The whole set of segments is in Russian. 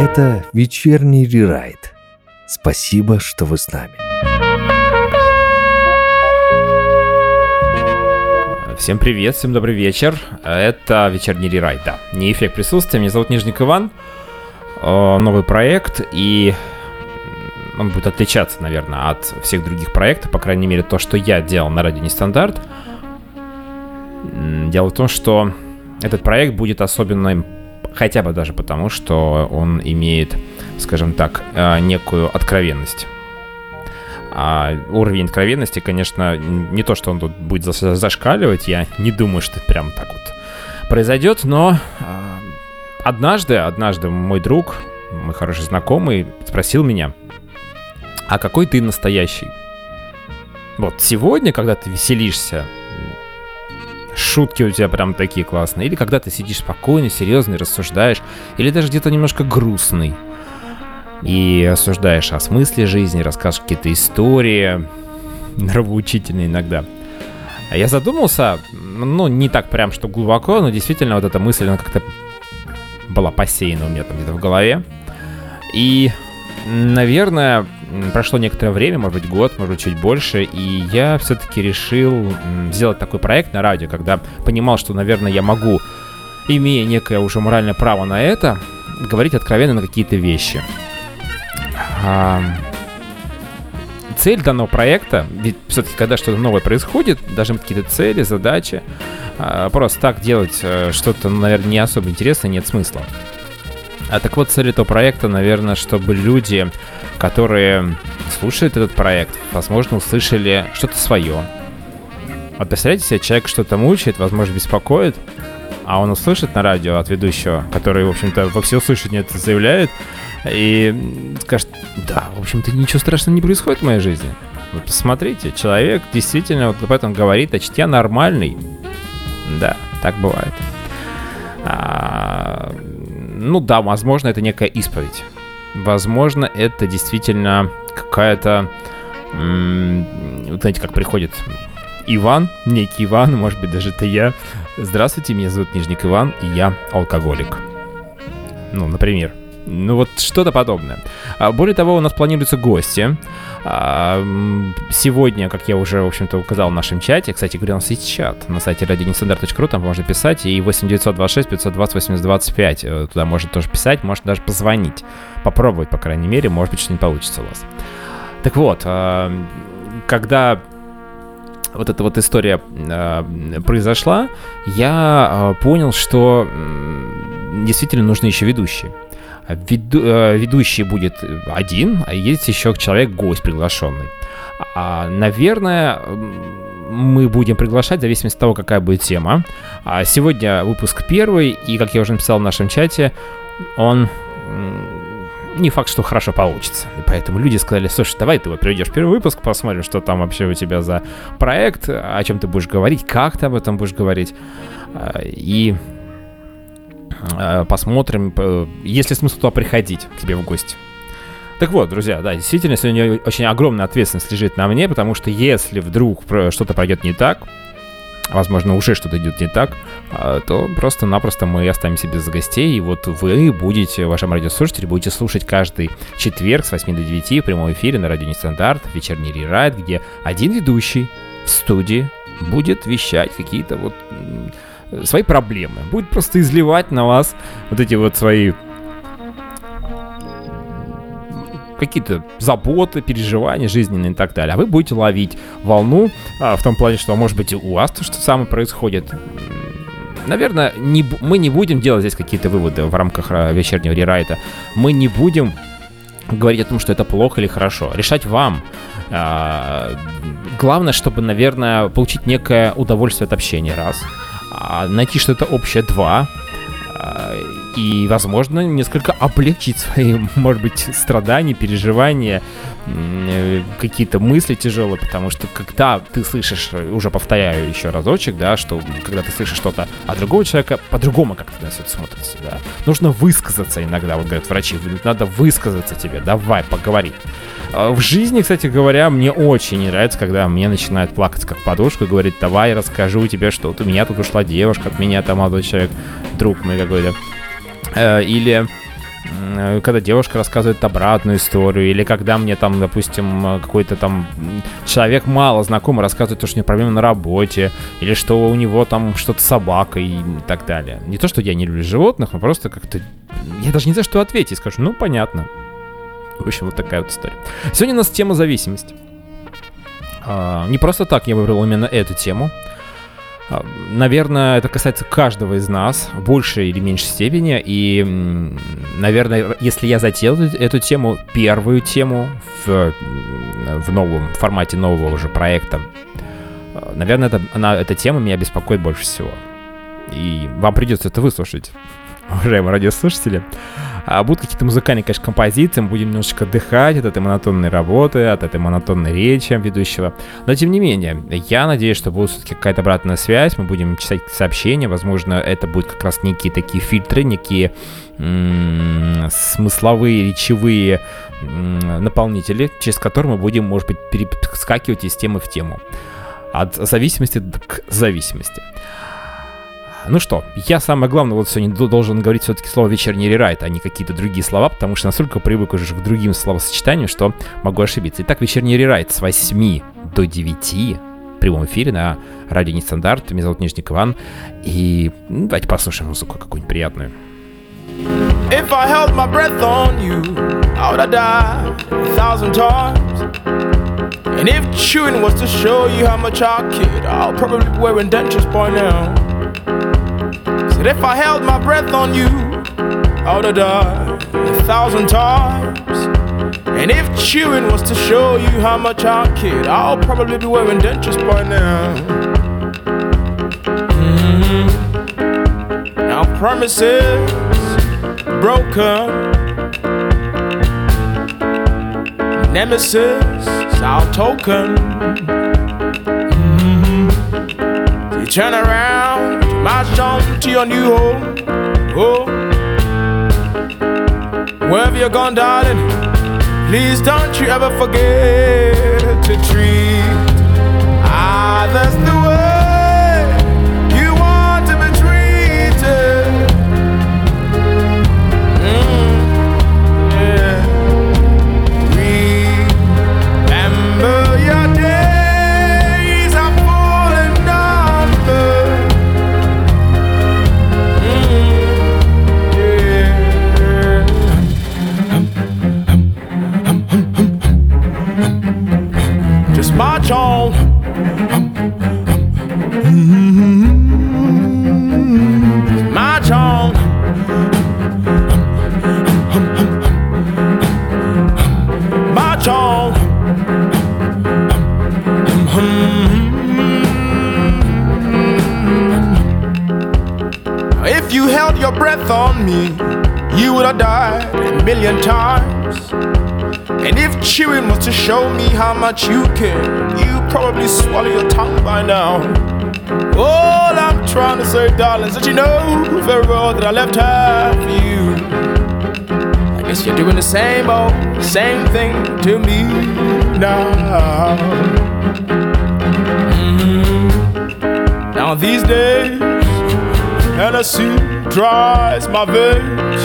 Это вечерний рерайт. Спасибо, что вы с нами. Всем привет, всем добрый вечер. Это вечерний рерайт, да. Не эффект присутствия. Меня зовут Нижник Иван. Э, новый проект, и он будет отличаться, наверное, от всех других проектов, по крайней мере, то, что я делал на радио Нестандарт. Дело в том, что этот проект будет особенным хотя бы даже потому, что он имеет, скажем так, э, некую откровенность. А уровень откровенности, конечно, не то, что он тут будет зашкаливать, я не думаю, что прям так вот произойдет, но э, однажды, однажды мой друг, мой хороший знакомый, спросил меня, а какой ты настоящий? Вот сегодня, когда ты веселишься, шутки у тебя прям такие классные, или когда ты сидишь спокойно, серьезно рассуждаешь, или даже где-то немножко грустный, и рассуждаешь о смысле жизни, расскажешь какие-то истории, нравоучительные иногда. А я задумался, ну, не так прям, что глубоко, но действительно вот эта мысль, она как-то была посеяна у меня там где-то в голове. И, наверное, прошло некоторое время, может быть год, может быть чуть больше, и я все-таки решил сделать такой проект на радио, когда понимал, что, наверное, я могу, имея некое уже моральное право на это, говорить откровенно на какие-то вещи. А, цель данного проекта, ведь все-таки когда что-то новое происходит, даже какие-то цели, задачи, а, просто так делать э, что-то, наверное, не особо интересно, нет смысла. А так вот, цель этого проекта, наверное, чтобы люди, которые слушают этот проект, возможно, услышали что-то свое. Вот представляете себе, человек что-то мучает, возможно, беспокоит, а он услышит на радио от ведущего, который, в общем-то, во всеуслышание это заявляет, и скажет, да, в общем-то, ничего страшного не происходит в моей жизни. Вот посмотрите, человек действительно вот об этом говорит, значит, я нормальный. Да, так бывает. А, ну да, возможно, это некая исповедь. Возможно, это действительно какая-то... Знаете, как приходит Иван, некий Иван, может быть, даже это я. Здравствуйте, меня зовут Нижник Иван, и я алкоголик. Ну, например. Ну вот что-то подобное. А, более того, у нас планируются гости. А, сегодня, как я уже, в общем-то, указал в нашем чате, кстати говоря, у нас есть чат на сайте radionestandarт.ru, там можно писать, и 8926 520 8025, туда можно тоже писать, можно даже позвонить, попробовать, по крайней мере, может быть, что-нибудь получится у вас. Так вот, а, когда вот эта вот история произошла, я понял, что действительно нужны еще ведущие. Веду, э, ведущий будет один, а есть еще человек-гость приглашенный. А, наверное, мы будем приглашать, в зависимости от того, какая будет тема. А сегодня выпуск первый, и, как я уже написал в нашем чате, он не факт, что хорошо получится. И поэтому люди сказали, слушай, давай ты вот приведешь первый выпуск, посмотрим, что там вообще у тебя за проект, о чем ты будешь говорить, как ты об этом будешь говорить. А, и посмотрим, есть ли смысл туда приходить к тебе в гости. Так вот, друзья, да, действительно, сегодня очень огромная ответственность лежит на мне, потому что если вдруг что-то пойдет не так, возможно, уже что-то идет не так, а, то просто-напросто мы останемся без гостей, и вот вы будете, вашим радиослушатели, будете слушать каждый четверг с 8 до 9 в прямом эфире на радио Нестандарт, вечерний рерайт, где один ведущий в студии будет вещать какие-то вот свои проблемы. Будет просто изливать на вас вот эти вот свои какие-то заботы, переживания жизненные и так далее. А вы будете ловить волну а, в том плане, что, может быть, у вас то, что самое происходит. Наверное, не, мы не будем делать здесь какие-то выводы в рамках а, вечернего рерайта. Мы не будем говорить о том, что это плохо или хорошо. Решать вам. А, главное, чтобы, наверное, получить некое удовольствие от общения, раз – найти что-то общее два, а, и, возможно, несколько облегчить свои, может быть, страдания, переживания, э, какие-то мысли тяжелые, потому что когда ты слышишь, уже повторяю еще разочек, да, что когда ты слышишь что-то от другого человека, по-другому как-то на это смотрится, да. Нужно высказаться иногда, вот говорят врачи, надо высказаться тебе, давай, поговори. А, в жизни, кстати говоря, мне очень не нравится, когда мне начинают плакать как подушка, говорит, давай расскажу тебе, что вот у меня тут ушла девушка, от меня там молодой человек, друг мой какой-то. Э, или э, когда девушка рассказывает обратную историю, или когда мне там, допустим, какой-то там человек мало знакомый рассказывает, что у него проблемы на работе, или что у него там что-то с собакой и так далее. Не то, что я не люблю животных, но просто как-то... Я даже не знаю, что ответить. Скажу, ну, понятно. В общем, вот такая вот история. Сегодня у нас тема зависимости. А, не просто так я выбрал именно эту тему. А, наверное, это касается каждого из нас в большей или меньшей степени. И, наверное, если я затеял эту тему, первую тему в, в новом формате нового уже проекта, а, наверное, это, она, эта тема меня беспокоит больше всего. И вам придется это выслушать, уважаемые радиослушатели. А будут какие-то музыкальные, конечно, композиции, мы будем немножечко отдыхать от этой монотонной работы, от этой монотонной речи ведущего. Но, тем не менее, я надеюсь, что будет все-таки какая-то обратная связь, мы будем читать сообщения, возможно, это будут как раз некие такие фильтры, некие смысловые, речевые наполнители, через которые мы будем, может быть, перескакивать из темы в тему. От зависимости к зависимости. Ну что, я самое главное вот сегодня должен говорить все-таки слово вечерний рерайт, а не какие-то другие слова, потому что настолько привык уже к другим словосочетаниям, что могу ошибиться. Итак, вечерний рерайт с 8 до 9 в прямом эфире на радио Нестандарт. Меня зовут Нижник Иван. И ну, давайте послушаем музыку какую-нибудь приятную. If I held my breath on you, I would have a thousand times. And if chewing was to show you how much I kid, I'll probably be wearing by now. Said if I held my breath on you, I would have died a thousand times. And if chewing was to show you how much I kid, I'll probably be wearing dentures by now. Mm-hmm. Now promises broken. Nemesis, our token. Mm-hmm. You turn around March on to your new home. Oh, wherever you're gone, darling, please don't you ever forget to treat show me how much you care, you probably swallow your tongue by now. All I'm trying to say, darling, is that you know very well that I left half for you. I guess you're doing the same old, same thing to me now. Mhm. Now these days, Hennessy dries my veins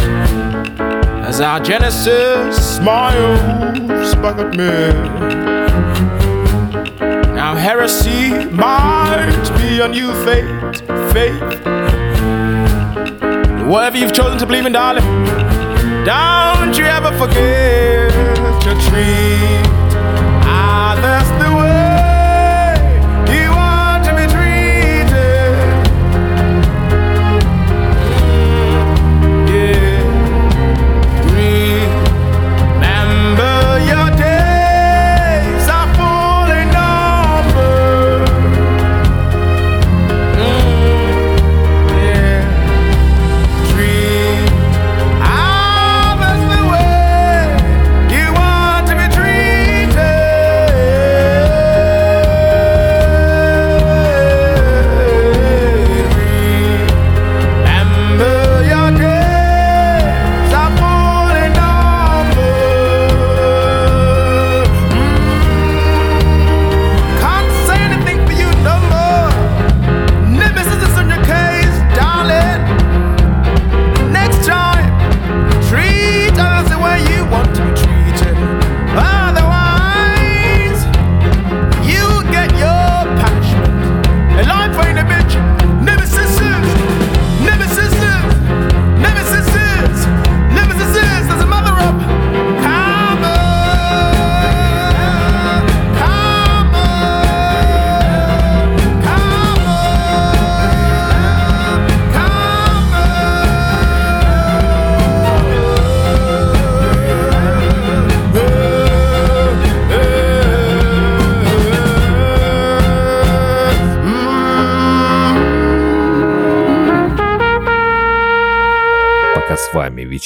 as our Genesis smiles back at me. Now heresy might be a new faith, faith. Whatever you've chosen to believe in, darling, don't you ever forget to treat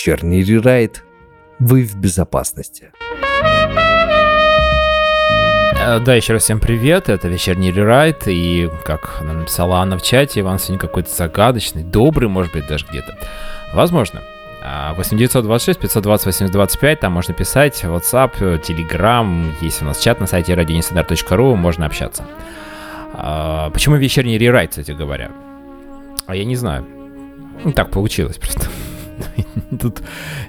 вечерний рерайт, вы в безопасности. Э, да, еще раз всем привет, это вечерний рерайт, и, как нам написала Анна в чате, Иван сегодня какой-то загадочный, добрый, может быть, даже где-то. Возможно. 8926 520 8025, там можно писать, WhatsApp, Telegram, есть у нас чат на сайте radioinsider.ru, можно общаться. А, почему вечерний рерайт, кстати говоря? А я не знаю. Ну, так получилось просто. Тут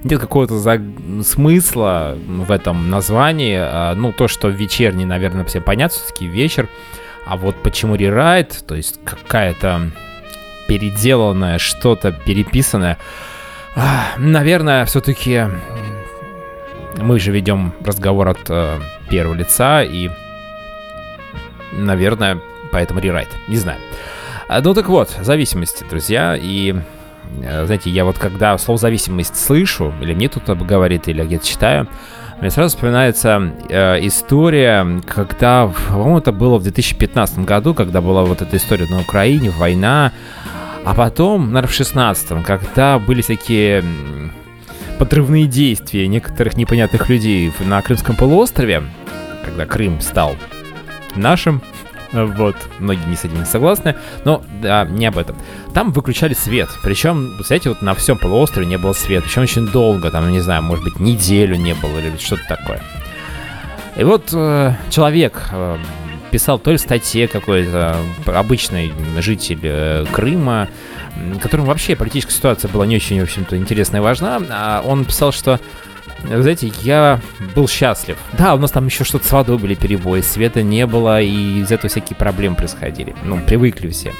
нет какого-то за... смысла в этом названии. А, ну, то, что вечерний, наверное, всем понятно, все-таки вечер. А вот почему рерайт, то есть какая-то переделанное, что-то переписанное, наверное, все-таки мы же ведем разговор от э, первого лица, и, наверное, поэтому рерайт. Не знаю. А, ну так вот, зависимости, друзья, и знаете, я вот когда слово зависимость слышу, или мне тут говорит, или где-то читаю, мне сразу вспоминается э, история, когда, по-моему, это было в 2015 году, когда была вот эта история на Украине, война, а потом, наверное, в 16 когда были всякие подрывные действия некоторых непонятных людей на Крымском полуострове, когда Крым стал нашим, вот, многие не с этим не согласны, но да, не об этом. Там выключали свет, причем, знаете, вот на всем полуострове не было света, причем очень долго, там, не знаю, может быть, неделю не было или что-то такое. И вот э, человек э, писал то ли статье какой-то обычный житель э, Крыма, которому вообще политическая ситуация была не очень, в общем-то, интересная и важна, а он писал, что вы знаете, я был счастлив. Да, у нас там еще что-то с водой были перебои, света не было, и из этого всякие проблемы происходили. Ну, привыкли все.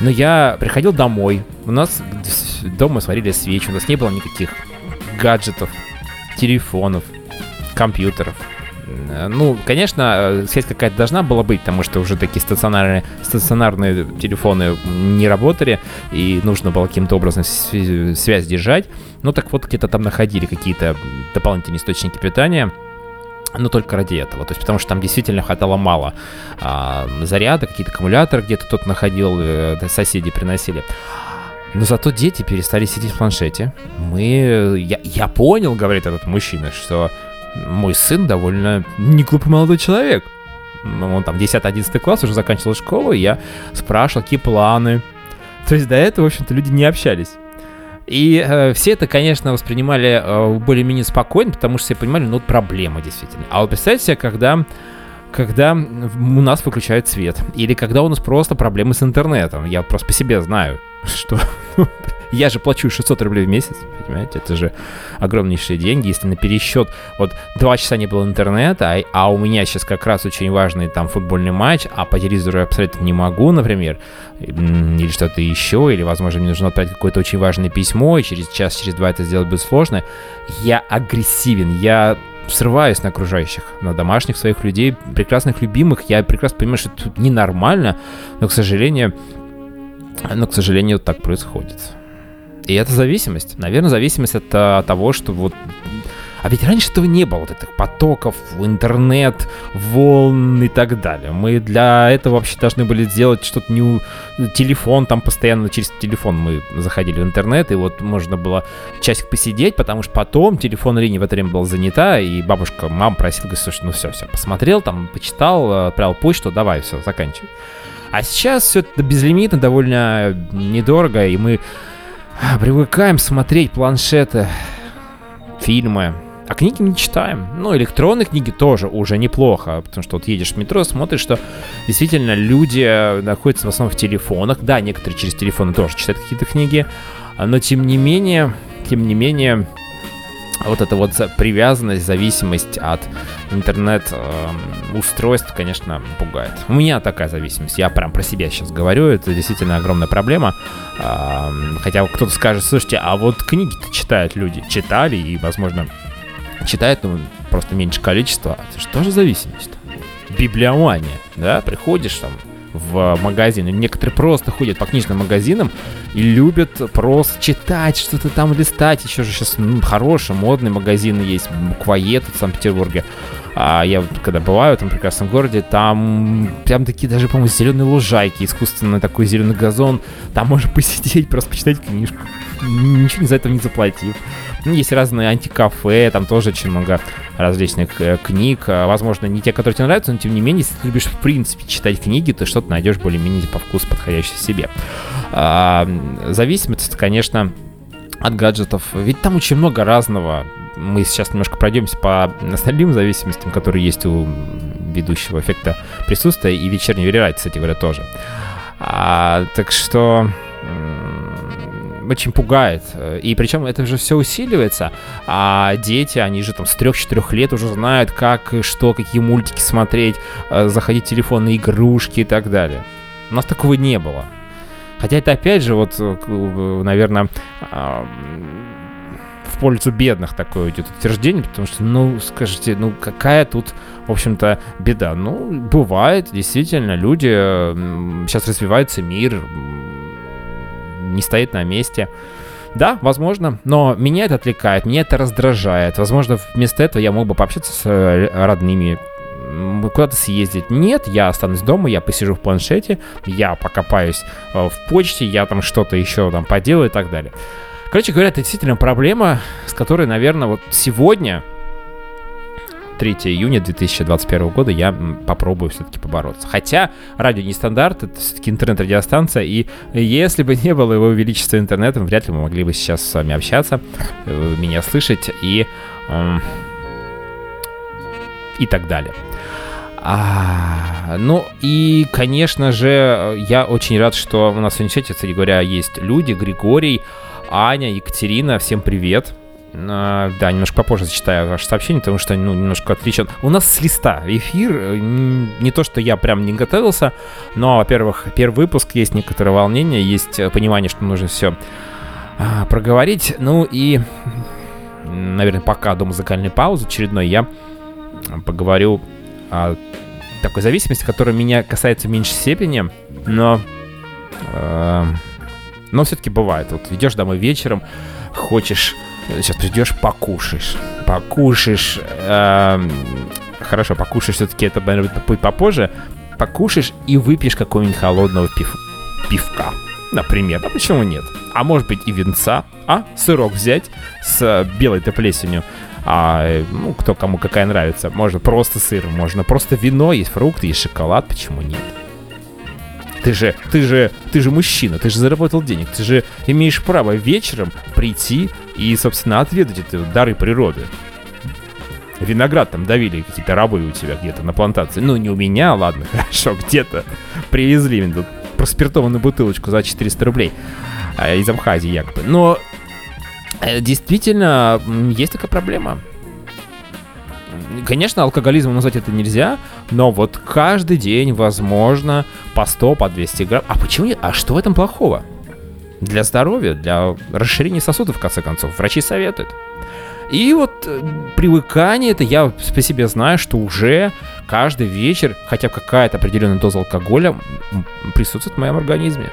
Но я приходил домой, у нас дома сварили свечи, у нас не было никаких гаджетов, телефонов, компьютеров. Э, ну, конечно, э, связь какая-то должна была быть, потому что уже такие стационарные, стационарные телефоны не работали, и нужно было каким-то образом связь держать. Ну, так вот, где-то там находили какие-то дополнительные источники питания но только ради этого. То есть, потому что там действительно хватало мало а, заряда, какие-то аккумуляторы где-то тот находил, э, соседи приносили. Но зато дети перестали сидеть в планшете. Мы... Я, я понял, говорит этот мужчина, что мой сын довольно не глупый молодой человек. Он там 10-11 класс, уже заканчивал школу, и я спрашивал, какие планы. То есть до этого, в общем-то, люди не общались. И э, все это, конечно, воспринимали э, более-менее спокойно, потому что все понимали, ну, вот проблема действительно. А вот представьте себе, когда, когда у нас выключают свет, или когда у нас просто проблемы с интернетом. Я просто по себе знаю, что ну, я же плачу 600 рублей в месяц, понимаете, это же огромнейшие деньги. Если на пересчет, вот два часа не было интернета, а, а у меня сейчас как раз очень важный там футбольный матч, а по телевизору я посмотреть не могу, например, или что-то еще, или, возможно, мне нужно отправить какое-то очень важное письмо, и через час, через два это сделать будет сложно, я агрессивен, я срываюсь на окружающих, на домашних своих людей, прекрасных любимых. Я прекрасно понимаю, что это ненормально, но, к сожалению, но, к сожалению, так происходит. И это зависимость. Наверное, зависимость от, от того, что вот... А ведь раньше этого не было, вот этих потоков, интернет, волн и так далее. Мы для этого вообще должны были сделать что-то не... Телефон, там постоянно через телефон мы заходили в интернет, и вот можно было часик посидеть, потому что потом телефон линия в это время была занята, и бабушка, мама просила, говорит, слушай, ну все, все, посмотрел, там, почитал, отправил почту, давай, все, заканчивай. А сейчас все это безлимитно, довольно недорого, и мы привыкаем смотреть планшеты, фильмы, а книги не читаем. Ну, электронные книги тоже уже неплохо, потому что вот едешь в метро, смотришь, что действительно люди находятся в основном в телефонах. Да, некоторые через телефоны тоже читают какие-то книги, но тем не менее, тем не менее, вот эта вот привязанность, зависимость от интернет-устройств, эм, конечно, пугает. У меня такая зависимость. Я прям про себя сейчас говорю. Это действительно огромная проблема. Хотя кто-то скажет, слушайте, а вот книги-то читают люди. Читали и, возможно, читают, но просто меньше количества. Что же зависимость? Библиомания, да? Приходишь там в магазин, некоторые просто ходят по книжным магазинам и любят просто читать, что-то там листать. Еще же сейчас ну, хороший, модный магазин есть, буквоед в Санкт-Петербурге. А я когда бываю в этом прекрасном городе, там прям такие даже, по-моему, зеленые лужайки, искусственный такой зеленый газон. Там можно посидеть, просто почитать книжку. Ничего за это не заплатив. Ну, есть разные антикафе, там тоже очень много различных э, книг. А, возможно, не те, которые тебе нравятся, но тем не менее, если ты любишь в принципе читать книги, то что-то найдешь более-менее по вкусу подходящее себе. А, зависимость, конечно, от гаджетов. Ведь там очень много разного мы сейчас немножко пройдемся по остальным зависимостям, которые есть у ведущего эффекта присутствия и вечерний верирайт, кстати говоря, тоже. А, так что очень пугает. И причем это же все усиливается. А дети, они же там с 3-4 лет уже знают, как, что, какие мультики смотреть, э, заходить в телефонные игрушки и так далее. У нас такого не было. Хотя это опять же, вот, э, наверное, в пользу бедных такое идет утверждение, потому что, ну, скажите, ну, какая тут, в общем-то, беда? Ну, бывает, действительно, люди, сейчас развивается мир, не стоит на месте. Да, возможно, но меня это отвлекает, меня это раздражает. Возможно, вместо этого я мог бы пообщаться с э, родными, куда-то съездить. Нет, я останусь дома, я посижу в планшете, я покопаюсь э, в почте, я там что-то еще там поделаю и так далее. Короче говоря, это действительно проблема, с которой, наверное, вот сегодня, 3 июня 2021 года, я попробую все-таки побороться. Хотя радио не стандарт, это все-таки интернет-радиостанция, и если бы не было его величества интернетом, вряд ли мы могли бы сейчас с вами общаться, э, меня слышать и... и так далее. А, ну и, конечно же, я очень рад, что у нас в чате, кстати говоря, есть люди, Григорий, Аня, Екатерина, всем привет. Uh, да, немножко попозже зачитаю ваше сообщение, потому что ну, немножко отличен. У нас с листа эфир. Э, не то, что я прям не готовился, но, во-первых, первый выпуск, есть некоторое волнение, есть э, понимание, что нужно все а, проговорить. Ну и, наверное, пока до музыкальной паузы очередной я поговорю о такой зависимости, которая меня касается в меньшей степени, но... Uh, но все-таки бывает. Вот идешь домой вечером, хочешь, сейчас придешь, покушаешь. Покушаешь. Э, хорошо, покушаешь все-таки, это, наверное, будет попозже. Покушаешь и выпьешь какого-нибудь холодного пив, пивка. Например, а почему нет? А может быть и винца, а? Сырок взять с белой-то плесенью. А, ну, кто кому какая нравится. Можно просто сыр, можно просто вино, есть фрукты, есть шоколад, почему нет? Ты же, ты же, ты же мужчина, ты же заработал денег, ты же имеешь право вечером прийти и, собственно, отведать эти дары природы. Виноград там давили какие-то рабы у тебя где-то на плантации. Ну, не у меня, ладно, хорошо, где-то привезли мне тут проспиртованную бутылочку за 400 рублей а, из Абхазии якобы. Но э, действительно есть такая проблема. Конечно, алкоголизмом назвать это нельзя, но вот каждый день, возможно, по 100, по 200 грамм. А почему? А что в этом плохого? Для здоровья, для расширения сосудов, в конце концов. Врачи советуют. И вот э, привыкание, это я по себе знаю, что уже каждый вечер хотя бы какая-то определенная доза алкоголя присутствует в моем организме.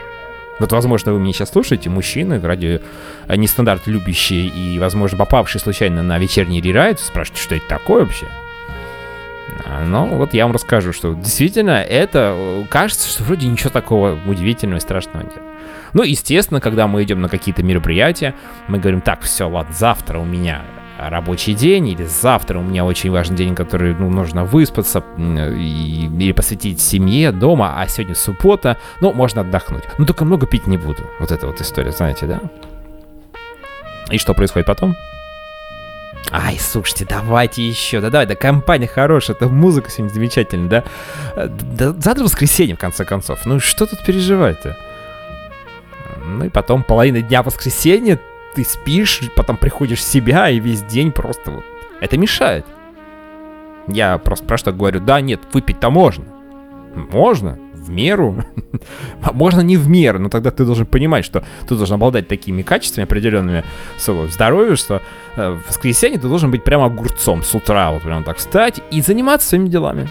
Вот, возможно, вы меня сейчас слушаете, мужчины, ради э, нестандарт любящие и, возможно, попавшие случайно на вечерний рерайд, спрашиваете, что это такое вообще? А, ну, вот я вам расскажу, что действительно это э, кажется, что вроде ничего такого удивительного и страшного нет. Ну, естественно, когда мы идем на какие-то мероприятия, мы говорим, так, все, ладно, завтра у меня рабочий день, или завтра у меня очень важный день, который ну, нужно выспаться и, или посвятить семье дома, а сегодня суббота, ну, можно отдохнуть. Ну, только много пить не буду. Вот эта вот история, знаете, да? И что происходит потом? Ай, слушайте, давайте еще, да давай, да компания хорошая, это музыка сегодня замечательная, да? да завтра воскресенье, в конце концов, ну что тут переживать-то? Ну и потом половина дня воскресенья ты спишь, потом приходишь в себя, и весь день просто вот... Это мешает. Я просто про что говорю, да, нет, выпить-то можно. Можно, в меру. А можно не в меру, но тогда ты должен понимать, что ты должен обладать такими качествами определенными своего здоровья, что э, в воскресенье ты должен быть прямо огурцом с утра, вот прямо так встать и заниматься своими делами.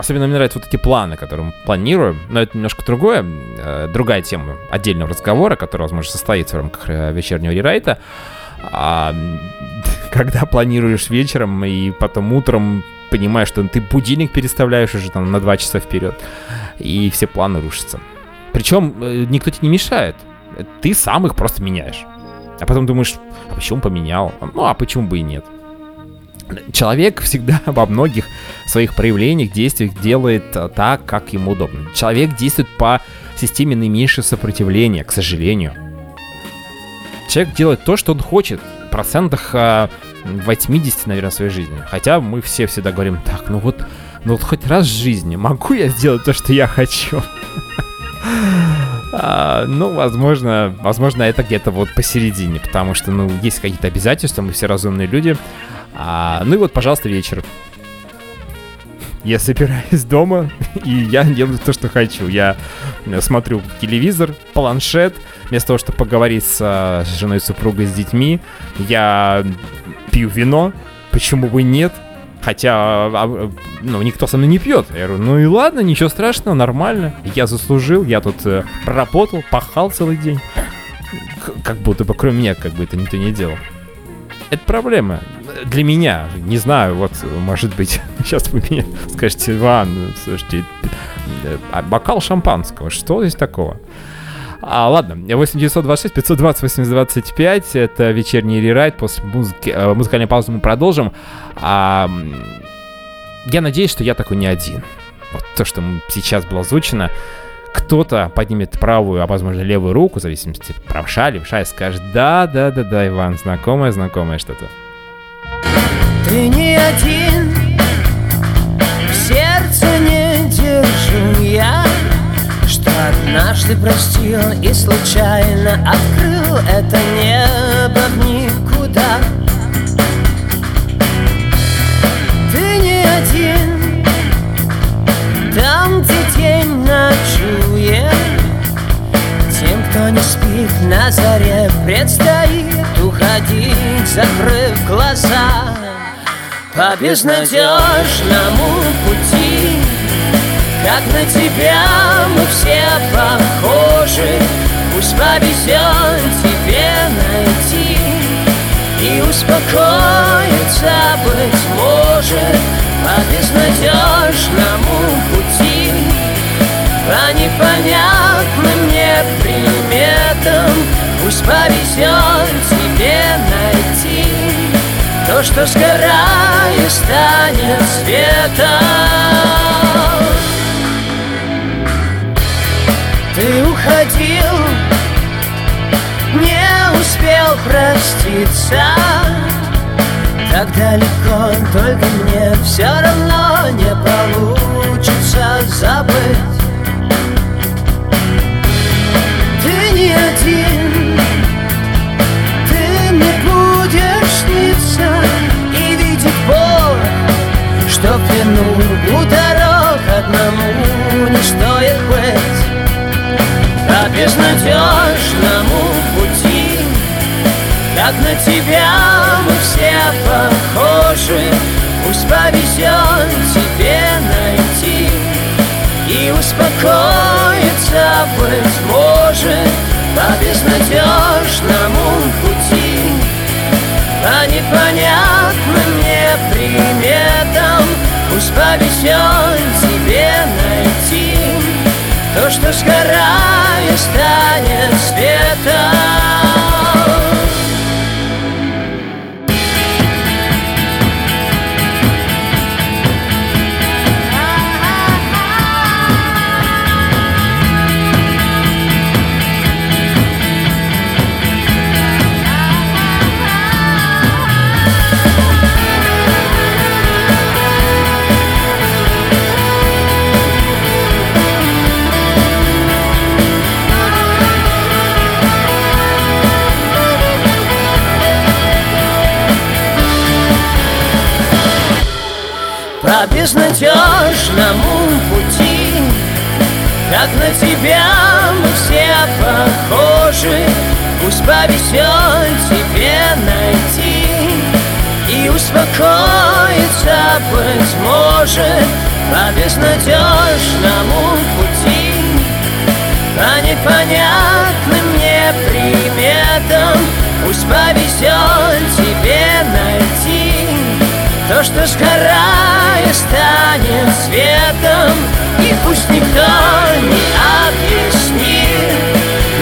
Особенно мне нравятся вот эти планы, которые мы планируем. Но это немножко другое, э, другая тема отдельного разговора, который, возможно, состоится в рамках э, вечернего рерайта. А, когда планируешь вечером и потом утром понимаешь, что ты будильник переставляешь уже там на два часа вперед, и все планы рушатся. Причем э, никто тебе не мешает. Ты сам их просто меняешь. А потом думаешь, а почему поменял? Ну, а почему бы и нет? Человек всегда во многих своих проявлениях, действиях делает э, так, как ему удобно. Человек действует по системе наименьшего сопротивления, к сожалению. Человек делает то, что он хочет. В процентах 80, наверное, в своей жизни. Хотя мы все всегда говорим, так, ну вот, ну вот хоть раз в жизни могу я сделать то, что я хочу. А, ну, возможно, возможно, это где-то вот посередине, потому что, ну, есть какие-то обязательства, мы все разумные люди. А, ну и вот, пожалуйста, вечер. Я собираюсь дома, и я делаю то, что хочу. Я смотрю телевизор, планшет, вместо того, чтобы поговорить с, с женой, супругой, с детьми, я пью вино, почему бы нет? Хотя, а, а, ну, никто со мной не пьет. Я говорю, ну и ладно, ничего страшного, нормально. Я заслужил, я тут э, проработал, пахал целый день. Как будто бы, кроме меня, как бы это никто не делал. Это проблема. Для меня, не знаю, вот, может быть, сейчас вы мне скажете, Иван, слушайте, э, а бокал шампанского, что здесь такого? А, ладно, 8926 520 8025 это вечерний рерайт. После музыки, э, музыкальной паузы мы продолжим. А, я надеюсь, что я такой не один. Вот то, что сейчас было озвучено. Кто-то поднимет правую, а возможно левую руку, в зависимости, правша, левша, и скажет, да, да, да, да, Иван, знакомое, знакомое что-то. Ты не один, в сердце не держу я что однажды простил и случайно открыл это небо в никуда. Ты не один, там, где день ночует, тем, кто не спит на заре, предстоит уходить, закрыв глаза по безнадежному пути. Как на тебя мы все похожи Пусть повезет тебе найти И успокоиться, быть может По безнадежному пути По непонятным мне приметам Пусть повезет тебе найти То, что сгорая станет светом. Ты уходил, не успел проститься. Так далеко, только мне все равно не получится забыть плену у дорог одному не стоит быть по безнадежному пути Как на тебя мы все похожи Пусть повезет тебе найти И успокоиться, быть может. По безнадежному пути По непонятным мне приметам Пусть повезет тебе найти то, что сгорая станет светом безнадежному пути. Как на тебя мы все похожи Пусть повезет тебе найти. И успокоиться, быть может по безнадежному пути, по непонятным мне то, что сгорая станет светом, и пусть никто не объяснит,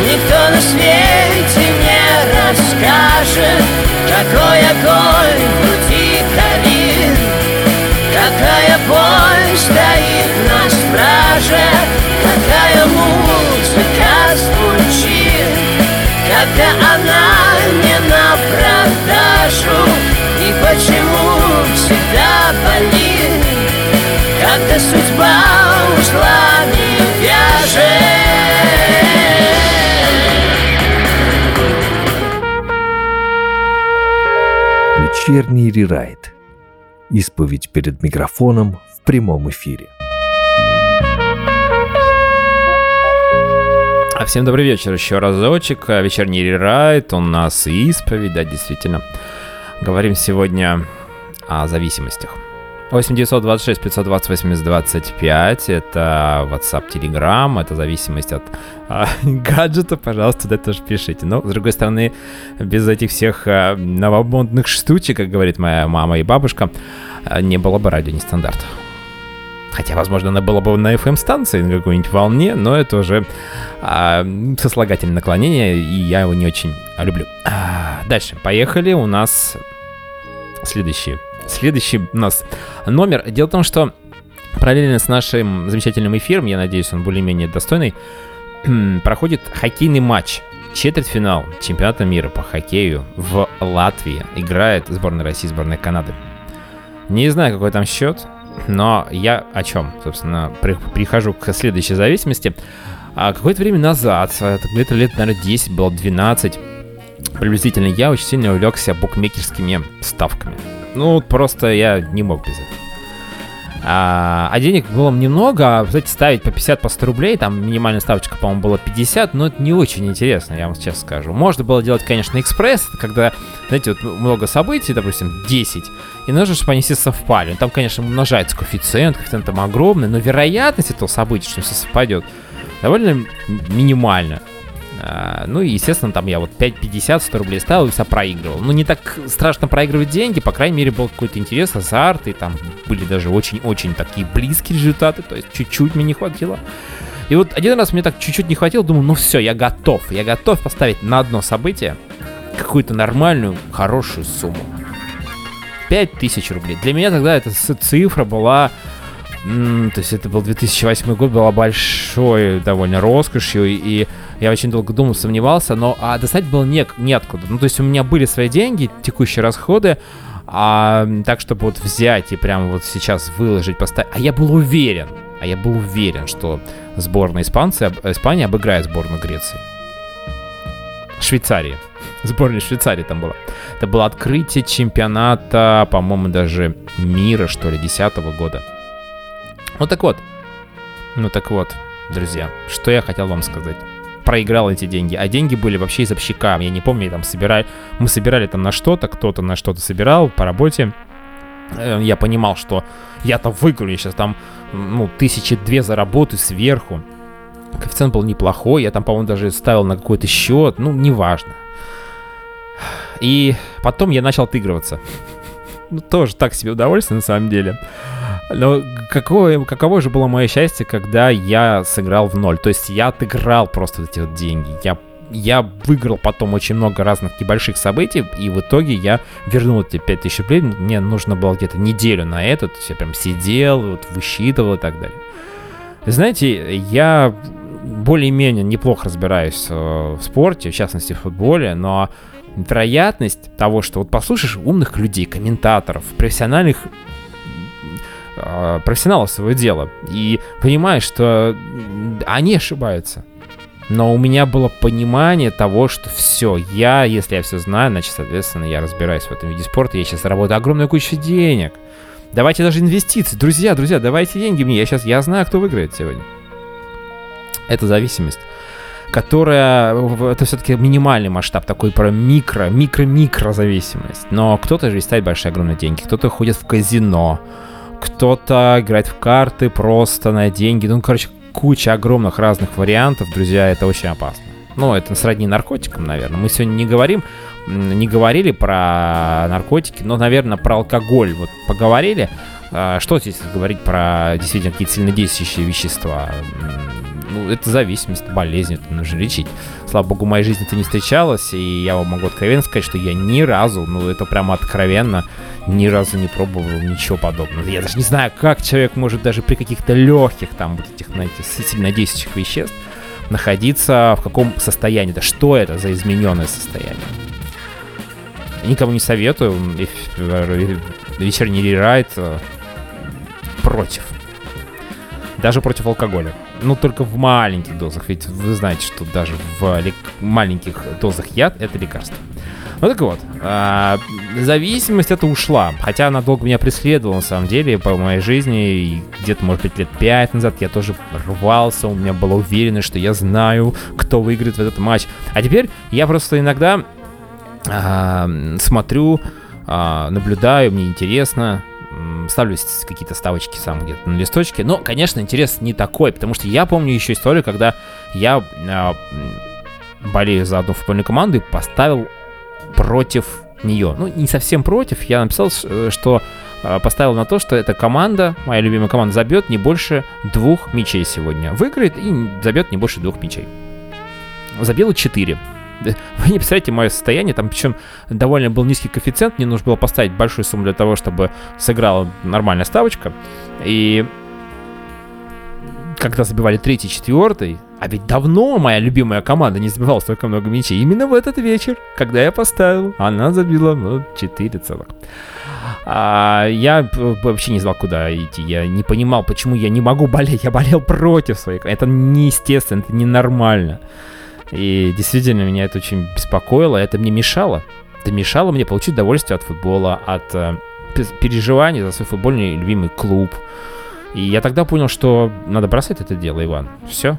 никто на свете не расскажет, какой огонь груди горит, какая боль стоит на страже, какая музыка звучит, когда она не на продажу, и почему когда судьба узлами вяжет. Вечерний рерайт. Исповедь перед микрофоном в прямом эфире. А всем добрый вечер еще разочек. А, Вечерний рерайт, у нас исповедь, да, действительно. Говорим сегодня о зависимостях. 8 926 520 80 25 это WhatsApp, Telegram, это зависимость от а, гаджета, пожалуйста, туда тоже пишите. Но, с другой стороны, без этих всех а, новомодных штучек, как говорит моя мама и бабушка, а, не было бы радио нестандарт. Хотя, возможно, она была бы на FM-станции, на какой-нибудь волне, но это уже а, сослагательное наклонение, и я его не очень люблю. А, дальше, поехали. У нас следующий. Следующий у нас номер. Дело в том, что параллельно с нашим замечательным эфиром, я надеюсь, он более-менее достойный, проходит хоккейный матч. Четвертьфинал чемпионата мира по хоккею в Латвии. Играет сборная России, сборная Канады. Не знаю, какой там счет, но я о чем, собственно, при- прихожу к следующей зависимости. А какое-то время назад, это где-то лет, наверное, 10, было 12, приблизительно, я очень сильно увлекся букмекерскими ставками. Ну, просто я не мог без этого. А, а денег было немного, а, кстати, ставить по 50, по 100 рублей, там минимальная ставочка, по-моему, была 50, но это не очень интересно, я вам сейчас скажу. Можно было делать, конечно, экспресс, когда, знаете, вот много событий, допустим, 10, и нужно, чтобы они все совпали. Там, конечно, умножается коэффициент, коэффициент там огромный, но вероятность этого события, что все совпадет, довольно минимальна. А, ну и, естественно, там я вот 5,50, 100 рублей ставил и все проигрывал. Ну, не так страшно проигрывать деньги, по крайней мере, был какой-то интерес, азарт, и там были даже очень-очень такие близкие результаты, то есть чуть-чуть мне не хватило. И вот один раз мне так чуть-чуть не хватило, думаю, ну все, я готов, я готов поставить на одно событие какую-то нормальную, хорошую сумму. 5000 рублей. Для меня тогда эта цифра была... то есть это был 2008 год, была большой довольно роскошью, и, и я очень долго думал, сомневался, но а достать было не, неоткуда. Ну, то есть у меня были свои деньги, текущие расходы, а так, чтобы вот взять и прямо вот сейчас выложить, поставить. А я был уверен, а я был уверен, что сборная испанцы, Испания обыграет сборную Греции. Швейцарии. Сборная Швейцарии там была. Это было открытие чемпионата, по-моему, даже мира, что ли, 10 года. Ну так вот. Ну так вот, друзья, что я хотел вам сказать. Проиграл эти деньги, а деньги были вообще из общака. Я не помню, там собирали, мы собирали там на что-то, кто-то на что-то собирал по работе. Э, Я понимал, что я-то выиграю, я сейчас там, ну, тысячи две заработаю сверху. Коэффициент был неплохой, я там, по-моему, даже ставил на какой-то счет, ну, неважно. И потом я начал отыгрываться. Ну, тоже так себе удовольствие, на самом деле. Но какое, каково же было мое счастье, когда я сыграл в ноль. То есть я отыграл просто эти вот деньги. Я, я выиграл потом очень много разных небольших событий, и в итоге я вернул эти 5000 рублей. Мне нужно было где-то неделю на это. То есть я прям сидел, вот высчитывал и так далее. Знаете, я более-менее неплохо разбираюсь э, в спорте, в частности в футболе, но вероятность того, что вот послушаешь умных людей, комментаторов, профессиональных э, профессионалов своего дела и понимаешь, что они ошибаются. Но у меня было понимание того, что все, я, если я все знаю, значит, соответственно, я разбираюсь в этом виде спорта, я сейчас заработаю огромную кучу денег. Давайте даже инвестиции. Друзья, друзья, давайте деньги мне. Я сейчас, я знаю, кто выиграет сегодня. Это зависимость которая, это все-таки минимальный масштаб, такой про микро, микро-микро зависимость. Но кто-то же ставит большие огромные деньги, кто-то ходит в казино, кто-то играет в карты просто на деньги. Ну, короче, куча огромных разных вариантов, друзья, это очень опасно. Ну, это сродни наркотикам, наверное. Мы сегодня не говорим, не говорили про наркотики, но, наверное, про алкоголь вот поговорили. А, что здесь говорить про действительно какие-то сильнодействующие вещества? Ну, это зависимость, болезнь, это нужно лечить. Слава богу, в моей жизни это не встречалось, и я вам могу откровенно сказать, что я ни разу, ну, это прямо откровенно, ни разу не пробовал ничего подобного. Я даже не знаю, как человек может даже при каких-то легких там вот этих, знаете, сильнодействующих веществ находиться в каком состоянии. Да что это за измененное состояние? Я никому не советую. Вечерний рерайт э, против. Даже против алкоголя. Ну, только в маленьких дозах. Ведь вы знаете, что даже в маленьких дозах яд — это лекарство. Ну так вот, а, зависимость это ушла. Хотя она долго меня преследовала, на самом деле, по моей жизни. И где-то, может быть, лет пять назад я тоже рвался. У меня была уверенность, что я знаю, кто выиграет в этот матч. А теперь я просто иногда а, смотрю, а, наблюдаю, мне интересно ставлю какие-то ставочки сам где-то на листочке. Но, конечно, интерес не такой, потому что я помню еще историю, когда я э, болею за одну футбольную команду и поставил против нее. Ну, не совсем против, я написал, э, что э, поставил на то, что эта команда, моя любимая команда, забьет не больше двух мячей сегодня. Выиграет и забьет не больше двух мячей. Забила 4. Вы не представляете мое состояние, там причем довольно был низкий коэффициент, мне нужно было поставить большую сумму для того, чтобы сыграла нормальная ставочка. И когда забивали третий, четвертый, а ведь давно моя любимая команда не забивала столько много мячей. Именно в этот вечер, когда я поставил, она забила ну, 4 целых. А, я вообще не знал, куда идти. Я не понимал, почему я не могу болеть. Я болел против своей. Это неестественно, это ненормально. И действительно, меня это очень беспокоило, это мне мешало. Это мешало мне получить удовольствие от футбола, от э, переживаний за свой футбольный любимый клуб. И я тогда понял, что надо бросать это дело, Иван. Все.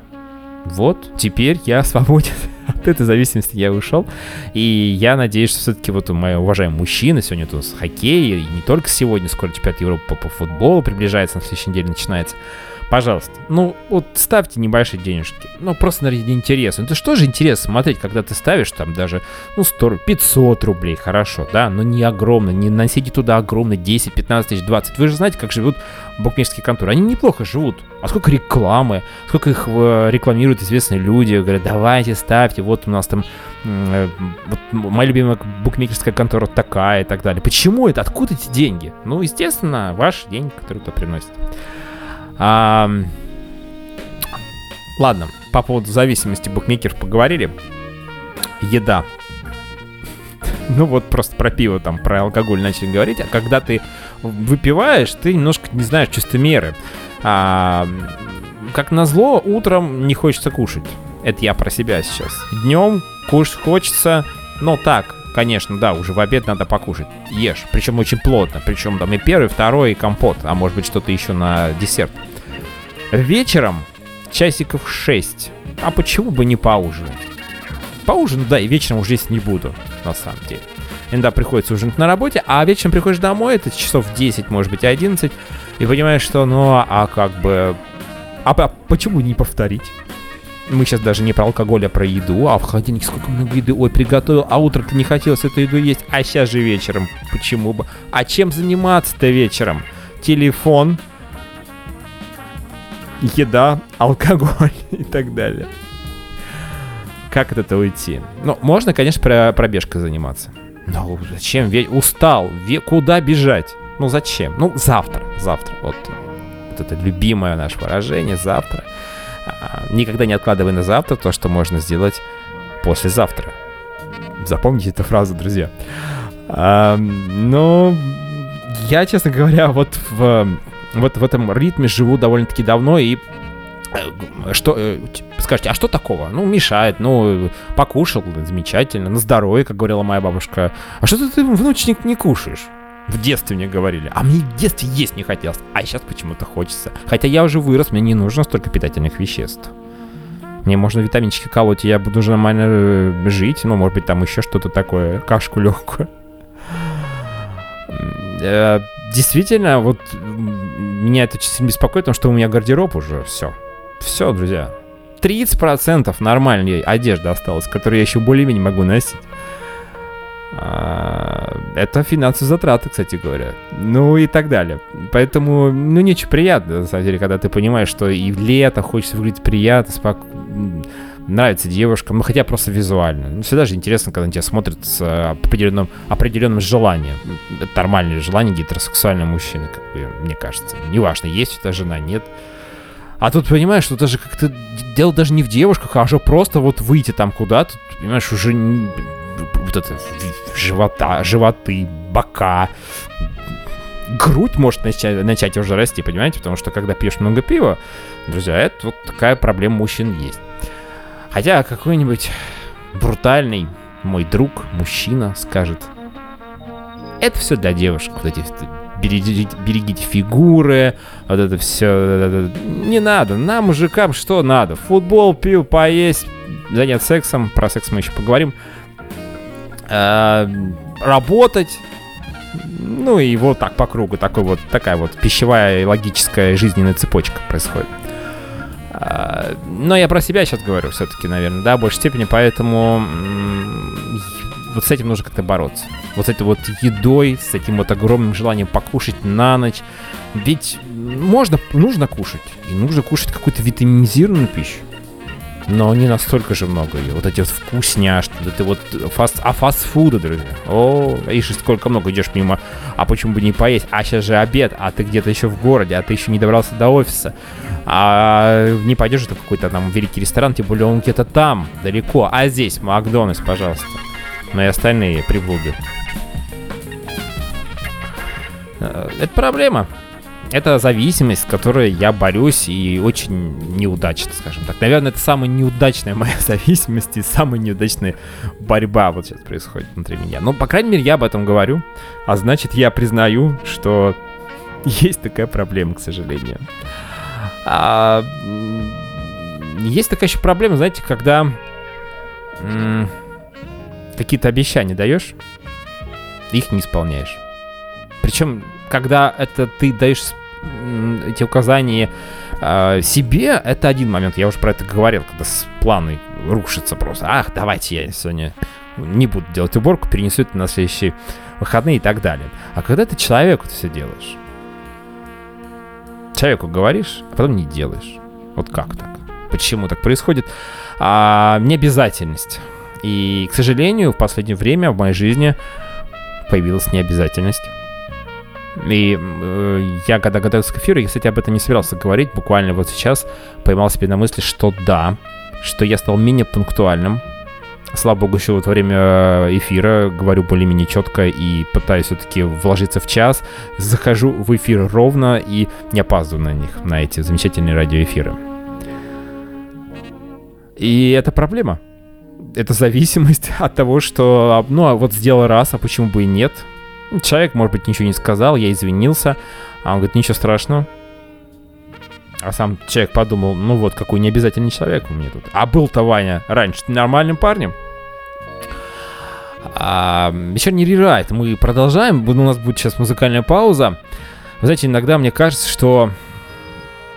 Вот, теперь я свободен от этой зависимости, я ушел. И я надеюсь, что все-таки вот мои уважаемые мужчины, сегодня тут с хоккей, и не только сегодня, скоро чемпионат Европы по, по футболу приближается, на следующей неделе начинается. Пожалуйста, ну вот ставьте небольшие денежки. Ну просто ради интереса. Это что же интересно смотреть, когда ты ставишь там даже, ну 100, 500 рублей, хорошо, да, но не огромно, не носите туда огромно 10, 15 тысяч, 20. Вы же знаете, как живут букмекерские конторы. Они неплохо живут. А сколько рекламы, сколько их э, рекламируют известные люди, говорят, давайте ставьте, вот у нас там э, вот моя любимая букмекерская контора такая и так далее. Почему это? Откуда эти деньги? Ну, естественно, ваш деньги, который кто приносит. А, ладно, по поводу зависимости букмекеров поговорили. Еда. Ну вот просто про пиво там, про алкоголь начали говорить. А когда ты выпиваешь, ты немножко не знаешь чувства меры. А, как назло, утром не хочется кушать. Это я про себя сейчас. Днем кушать хочется, но так, конечно, да, уже в обед надо покушать. Ешь, причем очень плотно, причем там и первый, и второй, и компот, а может быть что-то еще на десерт. Вечером часиков 6. А почему бы не поужинать? Поужинать, да, и вечером уже есть не буду, на самом деле. Иногда приходится ужинать на работе, а вечером приходишь домой, это часов 10, может быть, 11, и понимаешь, что, ну, а как бы... А, а почему не повторить? Мы сейчас даже не про алкоголь, а про еду. А в холодильнике сколько много еды. Ой, приготовил, а утром-то не хотелось эту еду есть. А сейчас же вечером. Почему бы? А чем заниматься-то вечером? Телефон, еда, алкоголь и так далее. Как от этого уйти? Ну, можно, конечно, про пробежкой заниматься. Но зачем? Ведь устал. Ве куда бежать? Ну, зачем? Ну, завтра. Завтра. Вот, вот это любимое наше выражение. Завтра. А, никогда не откладывай на завтра то, что можно сделать послезавтра. Запомните эту фразу, друзья. А, ну, я, честно говоря, вот в вот в этом ритме живу довольно-таки давно и э, что, э, скажите, а что такого? Ну, мешает, ну, покушал, замечательно, на здоровье, как говорила моя бабушка. А что ты, внучник, не кушаешь? В детстве мне говорили. А мне в детстве есть не хотелось. А сейчас почему-то хочется. Хотя я уже вырос, мне не нужно столько питательных веществ. Мне можно витаминчики колоть, и я буду уже нормально э, жить. Ну, может быть, там еще что-то такое, кашку легкую действительно, вот меня это очень сильно беспокоит, потому что у меня гардероб уже все. Все, друзья. 30% нормальной одежды осталось, которую я еще более-менее могу носить. А, это финансовые затраты, кстати говоря. Ну и так далее. Поэтому, ну, не очень приятно, на самом деле, когда ты понимаешь, что и лето хочется выглядеть приятно, спок... нравится девушкам, ну, хотя просто визуально. Ну, всегда же интересно, когда на тебя смотрят с определенным, определенным желанием. Это нормальное желание гетеросексуального мужчины, как бы, мне кажется. Неважно, есть эта жена, нет. А тут понимаешь, что даже как-то дело даже не в девушках, а уже просто вот выйти там куда-то, понимаешь, уже вот это живота, животы, бока, грудь может начать, начать уже расти, понимаете? Потому что когда пьешь много пива, друзья, это вот такая проблема мужчин есть. Хотя какой-нибудь брутальный мой друг, мужчина, скажет, это все для девушек, вот эти берегите, берегите фигуры, вот это все. Не надо, нам, мужикам, что надо? Футбол, пил, поесть, заняться сексом, про секс мы еще поговорим. Э, работать, ну и вот так по кругу, такой вот, такая вот пищевая логическая жизненная цепочка происходит. Э, но я про себя сейчас говорю все-таки, наверное, да, в большей степени, поэтому вот с этим нужно как-то бороться. Вот с этой вот едой, с этим вот огромным желанием покушать на ночь. Ведь можно, нужно кушать. И нужно кушать какую-то витаминизированную пищу но не настолько же много ее. Вот эти вот вкусняшки, вот это вот фаст, а фастфуда, друзья. О, видишь, сколько много идешь мимо, а почему бы не поесть? А сейчас же обед, а ты где-то еще в городе, а ты еще не добрался до офиса. А не пойдешь в какой-то там великий ресторан, тем более он где-то там, далеко. А здесь Макдональдс, пожалуйста. Ну и остальные приблуды. Э, это проблема это зависимость, с которой я борюсь и очень неудачно, скажем так. Наверное, это самая неудачная моя зависимость и самая неудачная борьба вот сейчас происходит внутри меня. Но, по крайней мере, я об этом говорю, а значит, я признаю, что есть такая проблема, к сожалению. А, есть такая еще проблема, знаете, когда какие-то обещания даешь, их не исполняешь. Причем когда это ты даешь эти указания э, себе, это один момент. Я уже про это говорил, когда с планы рушатся просто. Ах, давайте я сегодня не буду делать уборку, перенесу это на следующие выходные и так далее. А когда ты человеку это все делаешь, человеку говоришь, а потом не делаешь. Вот как так? Почему так происходит? А, необязательность. И, к сожалению, в последнее время в моей жизни появилась необязательность. И э, я, когда готовился к эфиру, я, кстати, об этом не собирался говорить, буквально вот сейчас поймал себе на мысли, что да, что я стал менее пунктуальным. Слава богу, еще вот во время э, эфира говорю более-менее четко и пытаюсь все-таки вложиться в час. Захожу в эфир ровно и не опаздываю на них, на эти замечательные радиоэфиры. И это проблема. Это зависимость от того, что, ну, а вот сделал раз, а почему бы и нет? Человек, может быть, ничего не сказал, я извинился. А он говорит, ничего страшного. А сам человек подумал, ну вот, какой необязательный человек у меня тут. А был-то Ваня раньше нормальным парнем. А, вечерний рерайт. Мы продолжаем. У нас будет сейчас музыкальная пауза. Вы знаете, иногда мне кажется, что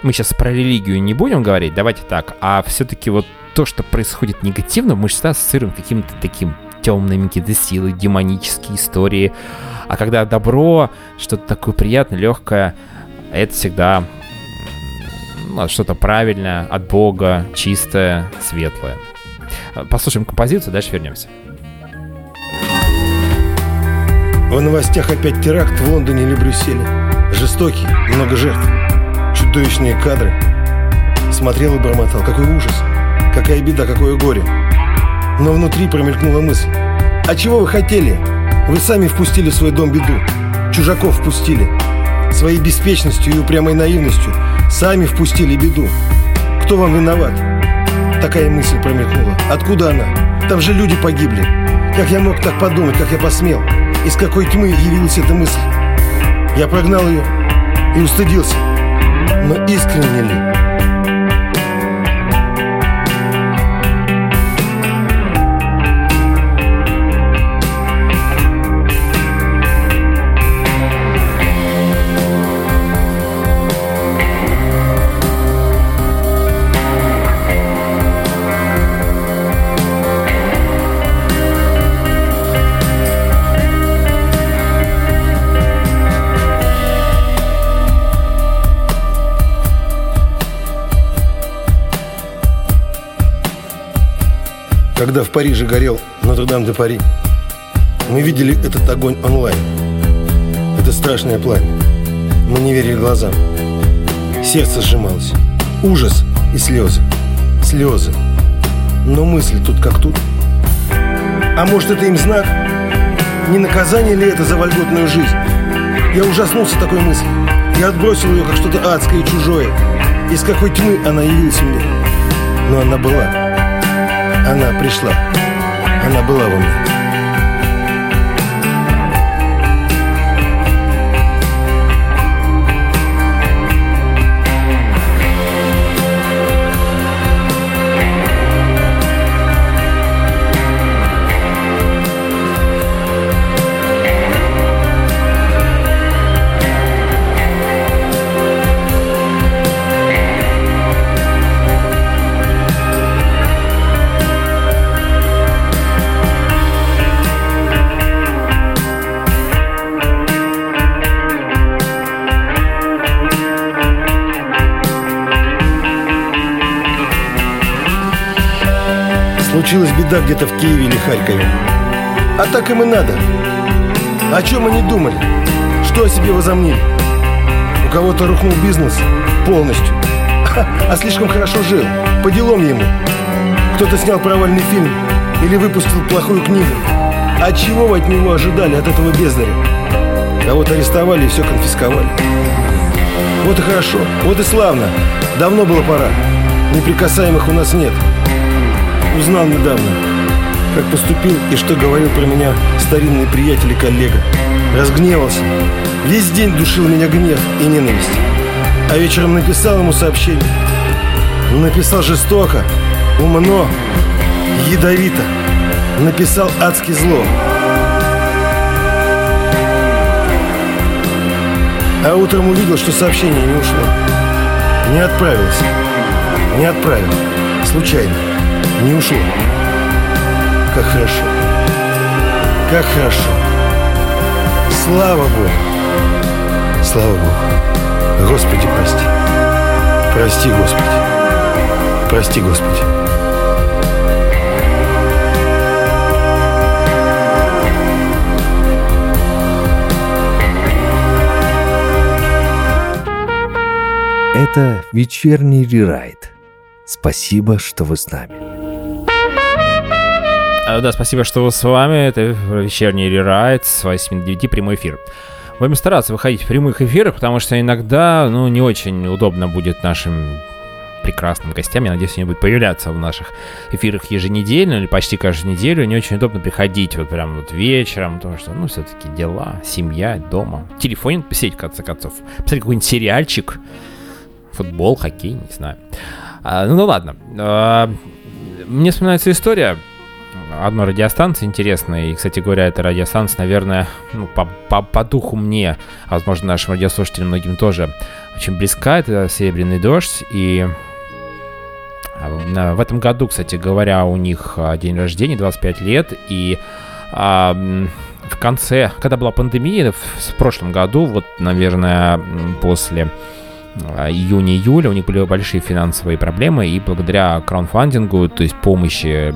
мы сейчас про религию не будем говорить, давайте так, а все-таки вот то, что происходит негативно, мы всегда ассоциируем каким-то таким темными какие-то силы, демонические истории. А когда добро, что-то такое приятное, легкое, это всегда ну, что-то правильное, от Бога, чистое, светлое. Послушаем композицию, дальше вернемся. В новостях опять теракт в Лондоне или Брюсселе. Жестокий, много жертв. Чудовищные кадры. Смотрел и бормотал. Какой ужас. Какая беда, какое горе. Но внутри промелькнула мысль. А чего вы хотели? Вы сами впустили в свой дом беду. Чужаков впустили. Своей беспечностью и упрямой наивностью сами впустили беду. Кто вам виноват? Такая мысль промелькнула. Откуда она? Там же люди погибли. Как я мог так подумать, как я посмел? Из какой тьмы явилась эта мысль? Я прогнал ее и устыдился. Но искренне ли? Когда в Париже горел Нотр-Дам-де-Пари. Мы видели этот огонь онлайн. Это страшное пламя. Мы не верили глазам. Сердце сжималось. Ужас и слезы. Слезы. Но мысли тут как тут. А может, это им знак? Не наказание ли это за вольготную жизнь? Я ужаснулся такой мысли. Я отбросил ее, как что-то адское и чужое. Из какой тьмы она явилась мне. Но она была. Она пришла. Она была во мне. Случилась беда где-то в Киеве или Харькове. А так им и надо. О чем они думали? Что о себе возомнили? У кого-то рухнул бизнес полностью. А слишком хорошо жил. По делам ему. Кто-то снял провальный фильм или выпустил плохую книгу. А чего вы от него ожидали, от этого бездаря? Кого-то арестовали и все конфисковали. Вот и хорошо, вот и славно. Давно было пора. Неприкасаемых у нас нет. Узнал недавно, как поступил и что говорил про меня старинный приятель и коллега. Разгневался. Весь день душил меня гнев и ненависть. А вечером написал ему сообщение. Написал жестоко, умно, ядовито. Написал адски зло. А утром увидел, что сообщение не ушло. Не отправился. Не отправил. Случайно. Не ушло. Как хорошо. Как хорошо. Слава Богу. Слава Богу. Господи, прости. Прости, Господи. Прости, Господи. Это вечерний рерайт. Спасибо, что вы с нами. А, Да, спасибо, что вы с вами. Это вечерний рерайт с 8 до 9, прямой эфир. Будем стараться выходить в прямых эфирах, потому что иногда, ну, не очень удобно будет нашим прекрасным гостям. Я надеюсь, они будут появляться в наших эфирах еженедельно или почти каждую неделю. Не очень удобно приходить вот прям вот вечером, потому что, ну, все-таки дела, семья, дома. Телефон посидеть, в конце концов. Посмотреть какой-нибудь сериальчик, футбол, хоккей, не знаю. А, ну, ну ладно. А, мне вспоминается история одной радиостанции интересной. И, кстати говоря, эта радиостанция, наверное, ну, по, по, по духу мне, а возможно, нашим радиослушателям многим тоже очень близка. Это «Серебряный дождь». И а, в этом году, кстати говоря, у них а, день рождения, 25 лет. И а, в конце, когда была пандемия, в, прошлом году, вот, наверное, после а, июня-июля у них были большие финансовые проблемы, и благодаря краудфандингу, то есть помощи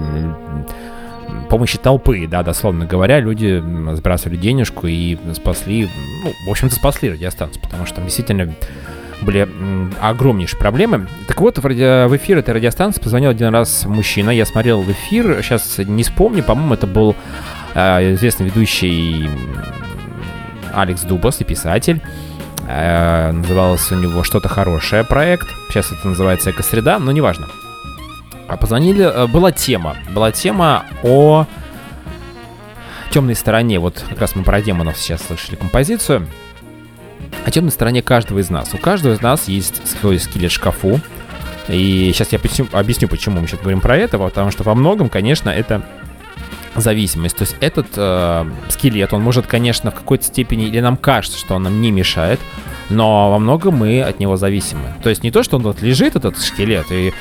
помощи толпы, да, дословно говоря, люди сбрасывали денежку и спасли, ну, в общем-то, спасли радиостанцию, потому что там действительно были огромнейшие проблемы. Так вот, в, ради- в эфир этой радиостанции позвонил один раз мужчина, я смотрел в эфир, сейчас не вспомню, по-моему, это был э, известный ведущий Алекс Дубас и писатель. Э, называлось у него «Что-то хорошее» проект. Сейчас это называется «Экосреда», но неважно. А позвонили, э, была тема, была тема о темной стороне. Вот как раз мы про демонов сейчас слышали композицию. О темной стороне каждого из нас. У каждого из нас есть свой скелет шкафу. И сейчас я объясню, объясню, почему мы сейчас говорим про это, потому что во многом, конечно, это зависимость. То есть этот э, скелет, он может, конечно, в какой-то степени, или нам кажется, что он нам не мешает, но во многом мы от него зависимы. То есть не то, что он вот лежит, этот скелет, и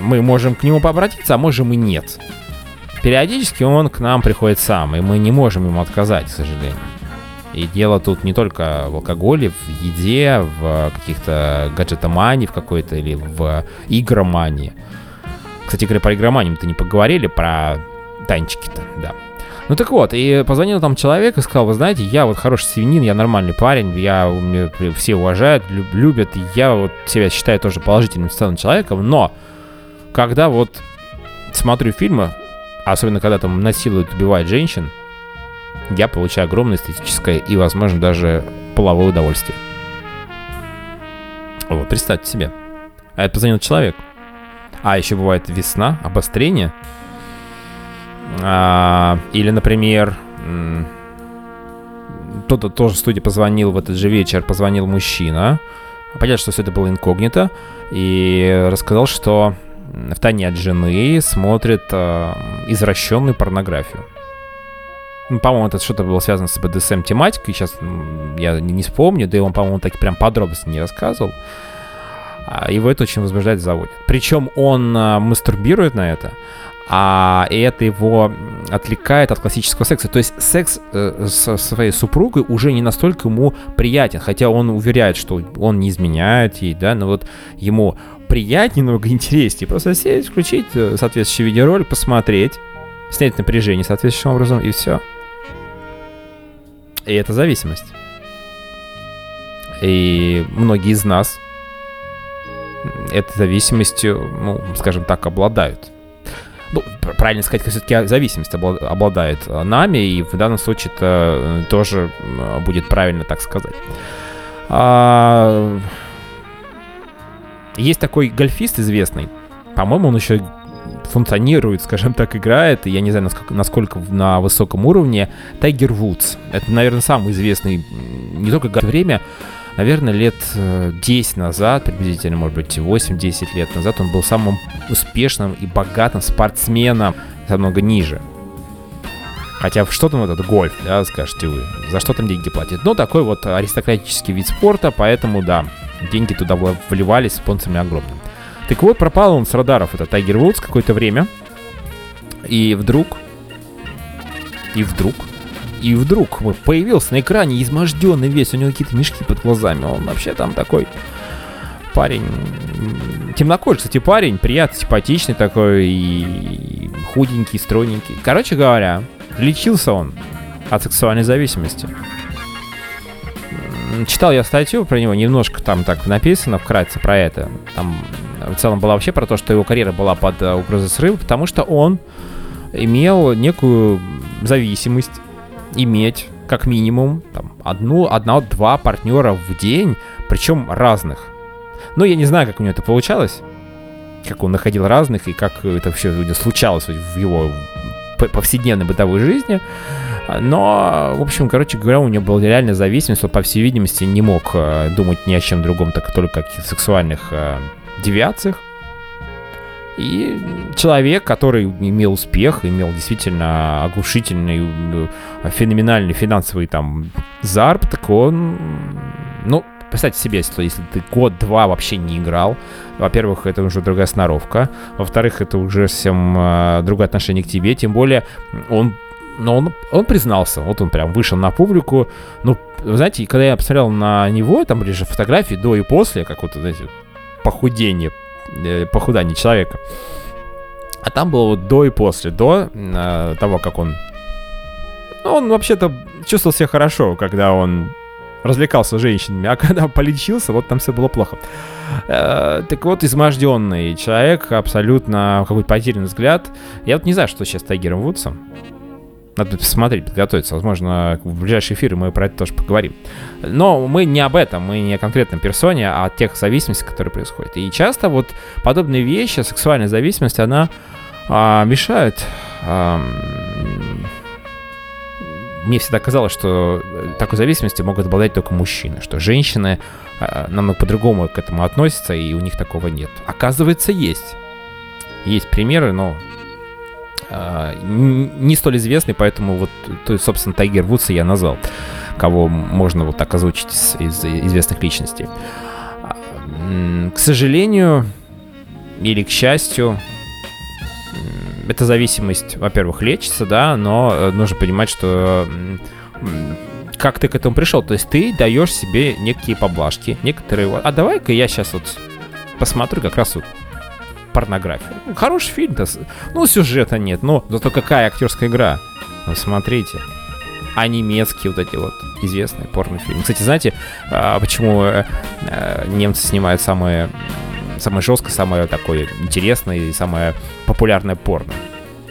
мы можем к нему обратиться, а можем и нет. Периодически он к нам приходит сам, и мы не можем ему отказать, к сожалению. И дело тут не только в алкоголе, в еде, в каких-то гаджетомании в какой-то или в игромании. Кстати говоря, про игроманию мы-то не поговорили, про танчики-то, да. Ну так вот, и позвонил там человек и сказал, вы знаете, я вот хороший свинин, я нормальный парень, я, меня все уважают, люб- любят, я вот себя считаю тоже положительным социальным человеком, но когда вот смотрю фильмы, особенно когда там насилуют, убивают женщин, я получаю огромное эстетическое и, возможно, даже половое удовольствие. Вот, представьте себе. А это позвонил человек. А еще бывает весна, обострение. А, или, например, кто-то тоже в студии позвонил в этот же вечер, позвонил мужчина. Понятно, что все это было инкогнито. И рассказал, что в тайне от жены смотрит э, извращенную порнографию. Ну, по-моему, это что-то было связано с BDSM тематикой. Сейчас я не, вспомню, да и он, по-моему, так прям подробности не рассказывал. А Его это очень возбуждает, заводит. Причем он а, мастурбирует на это, а и это его отвлекает от классического секса. То есть секс э, со своей супругой уже не настолько ему приятен, хотя он уверяет, что он не изменяет ей, да, но вот ему приятнее, намного интереснее. Просто сесть, включить э, соответствующий видеоролик, посмотреть, снять напряжение соответствующим образом, и все. И это зависимость. И многие из нас этой зависимостью, ну, скажем так, обладают. Ну, пр- правильно сказать, все-таки зависимость обла- обладает э, нами, и в данном случае это э, тоже будет правильно так сказать. А, Есть такой гольфист известный, по-моему, он еще функционирует, скажем так, играет, я не знаю, насколько, насколько на высоком уровне, Тайгер Вудс. Это, наверное, самый известный, не только время, наверное, лет э, 10 назад, приблизительно, может быть, 8-10 лет назад, он был самым успешным и богатым спортсменом намного ниже. Хотя что там этот гольф, да, скажете вы, за что там деньги платят? Ну, такой вот аристократический вид спорта, поэтому, да, деньги туда вливались спонсорами огромными. Так вот, пропал он с радаров, это Тайгер Вудс, какое-то время. И вдруг, и вдруг, и вдруг появился на экране изможденный весь, у него какие-то мешки под глазами. Он вообще там такой парень, темнокожий, кстати, парень, приятный, симпатичный такой, и худенький, стройненький. Короче говоря, лечился он от сексуальной зависимости. Читал я статью про него, немножко там так написано вкратце про это. Там в целом была вообще про то, что его карьера была под э, угрозой срыва, потому что он имел некую зависимость иметь как минимум там, одну, одного-два партнера в день, причем разных. Но я не знаю, как у него это получалось, как он находил разных и как это вообще случалось в его повседневной бытовой жизни. Но, в общем, короче говоря, у него была реальная зависимость. Он, по всей видимости, не мог э, думать ни о чем другом, так только о каких-то сексуальных э, девиациях. И человек, который имел успех, имел действительно оглушительный, э, феноменальный финансовый там заработок, он, ну, представьте себе, если, если ты год-два вообще не играл, во-первых, это уже другая сноровка, во-вторых, это уже совсем э, другое отношение к тебе, тем более он но он, он признался, вот он прям вышел на публику. Ну, знаете, когда я посмотрел на него, там были же фотографии до и после, как вот, знаете, похудение, э, похудание человека. А там было вот до и после, до э, того, как он... Ну, он вообще-то чувствовал себя хорошо, когда он развлекался с женщинами, а когда полечился, вот там все было плохо. Э, так вот, изможденный человек, абсолютно какой-то потерянный взгляд. Я вот не знаю, что сейчас с Тайгером Вудсом. Надо посмотреть, подготовиться. Возможно, в ближайшие эфиры мы про это тоже поговорим. Но мы не об этом, мы не о конкретном персоне, а о тех зависимостях, которые происходят. И часто вот подобные вещи, сексуальная зависимость, она а, мешает. ам, мне всегда казалось, что э, такой зависимостью могут обладать только мужчины, что женщины а, намного по-другому к этому относятся, и у них такого нет. Оказывается, есть. Есть примеры, но а, не столь известный, поэтому вот, то есть, собственно, Тайгер Вудса я назвал, кого можно вот так озвучить из, из известных личностей. А, К сожалению, или к счастью, эта зависимость, во-первых, лечится, да, но э, нужно понимать, что как ты к этому пришел, то есть ты даешь себе некие поблажки, некоторые, а давай-ка я сейчас вот посмотрю как раз вот порнографию. Ну, хороший фильм-то. Ну, сюжета нет, но зато какая актерская игра. Ну, смотрите. А немецкие вот эти вот известные порнофильмы. Кстати, знаете, а, почему э, э, немцы снимают самое, самое жесткое, самое такое интересное и самое популярное порно?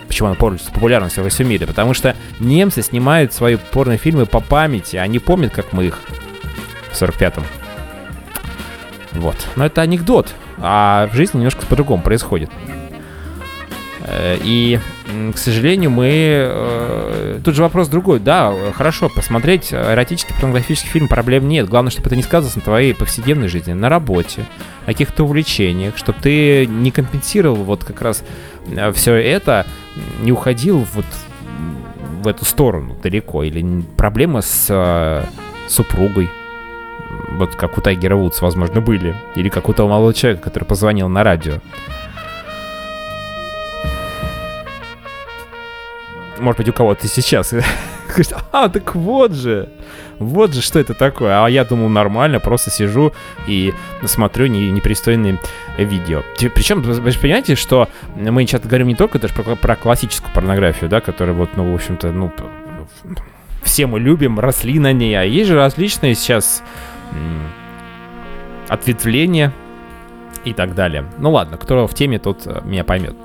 Почему оно пользуется популярностью во всем мире? Потому что немцы снимают свои порнофильмы по памяти. Они помнят, как мы их в 45-м. Вот. Но это анекдот. А в жизни немножко по-другому происходит. Э, и, к сожалению, мы... Э, тут же вопрос другой. Да, хорошо, посмотреть эротический порнографический фильм проблем нет. Главное, чтобы это не сказывалось на твоей повседневной жизни, на работе, на каких-то увлечениях, чтобы ты не компенсировал вот как раз э, все это, не уходил вот в эту сторону далеко. Или проблема с супругой, вот как у Тайгера Вудс, возможно, были. Или как у того молодого человека, который позвонил на радио. Может быть, у кого-то сейчас. а, так вот же. Вот же, что это такое. А я думал, нормально, просто сижу и смотрю не, непристойные видео. Причем, вы же понимаете, что мы часто говорим не только даже про, про классическую порнографию, да, которая вот, ну, в общем-то, ну, все мы любим, росли на ней, а есть же различные сейчас ответвления и так далее. Ну ладно, кто в теме, тот э, меня поймет.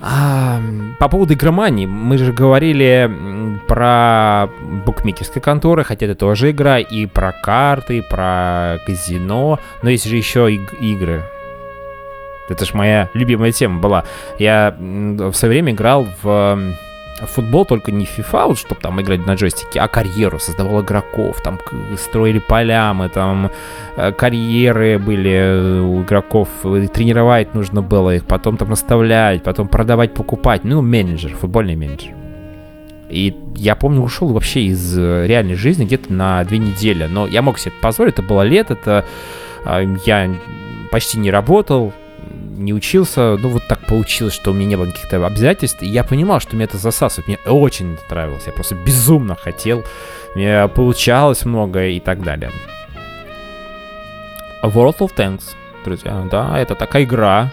А, по поводу игромании, мы же говорили про букмекерские конторы, хотя это тоже игра, и про карты, и про казино, но есть же еще и игры. Это же моя любимая тема была. Я в свое время играл в футбол только не FIFA, вот, чтобы там играть на джойстике, а карьеру, создавал игроков, там строили поля, мы там э, карьеры были э, у игроков, тренировать нужно было их, потом там наставлять, потом продавать, покупать, ну, менеджер, футбольный менеджер. И я помню, ушел вообще из э, реальной жизни где-то на две недели, но я мог себе это позволить, это было лето, это я почти не работал, не учился, ну вот так получилось, что у меня не было каких-то обязательств, и я понимал, что мне это засасывает, мне очень это нравилось, я просто безумно хотел, мне получалось много и так далее. World of Tanks, друзья, да, это такая игра,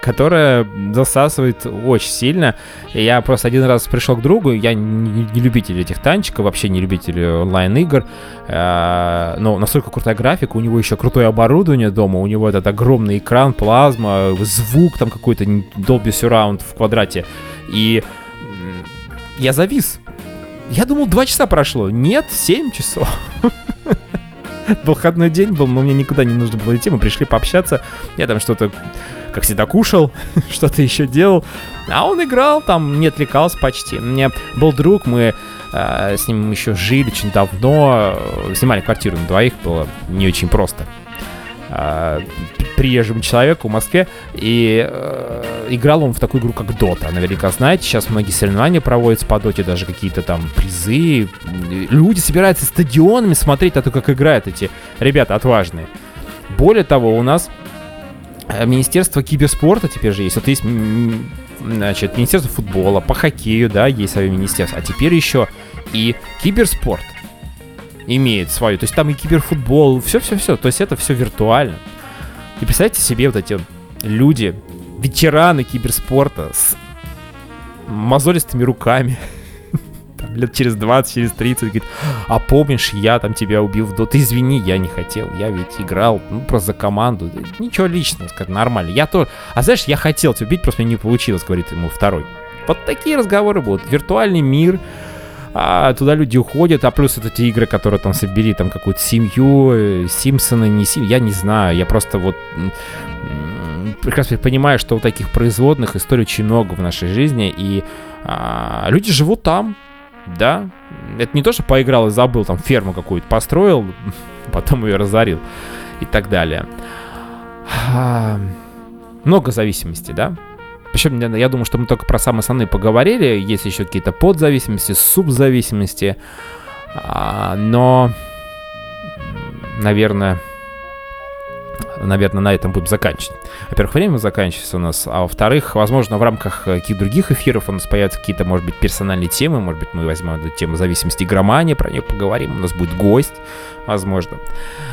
которая засасывает очень сильно. Я просто один раз пришел к другу, я не, любитель этих танчиков, вообще не любитель онлайн-игр, э, но настолько крутая графика, у него еще крутое оборудование дома, у него этот огромный экран, плазма, звук там какой-то Dolby Surround в квадрате. И я завис. Я думал, два часа прошло. Нет, семь часов. Выходной день был, но мне никуда не нужно было идти. Мы пришли пообщаться. Я там что-то как всегда, кушал, что-то еще делал. А он играл, там не отвлекался почти. У меня был друг, мы э, с ним еще жили очень давно, снимали квартиру на двоих, было не очень просто. Э, приезжему человеку в Москве, и э, играл он в такую игру, как Dota. Наверняка знаете, сейчас многие соревнования проводятся по Доте, даже какие-то там призы. Люди собираются стадионами смотреть на то, как играют эти ребята отважные. Более того, у нас Министерство киберспорта теперь же есть. Вот есть значит, Министерство футбола, по хоккею, да, есть свое министерство. А теперь еще и киберспорт имеет свою. То есть там и киберфутбол, все-все-все. То есть это все виртуально. И представьте себе вот эти люди, ветераны киберспорта с мозолистыми руками, лет через 20, через 30, говорит, а помнишь, я там тебя убил в дот, извини, я не хотел, я ведь играл, ну, просто за команду, ничего личного, сказать, нормально, я тоже, а знаешь, я хотел тебя убить, просто мне не получилось, говорит ему второй. Вот такие разговоры будут, виртуальный мир, а туда люди уходят, а плюс это те игры, которые там собери там какую-то семью, э, Симпсоны, не Сим, я не знаю, я просто вот прекрасно понимаю, что у таких производных историй очень много в нашей жизни, и а, люди живут там, да, это не то, что поиграл и забыл, там ферму какую-то построил, потом ее разорил и так далее. Много зависимостей, да? Причем я думаю, что мы только про самые основные поговорили. Есть еще какие-то подзависимости, субзависимости. А, но, наверное, наверное, на этом будем заканчивать. Во-первых, время заканчивается у нас, а во-вторых, возможно, в рамках э, каких-то других эфиров у нас появятся какие-то, может быть, персональные темы, может быть, мы возьмем эту тему зависимости игромания, про нее поговорим, у нас будет гость, возможно.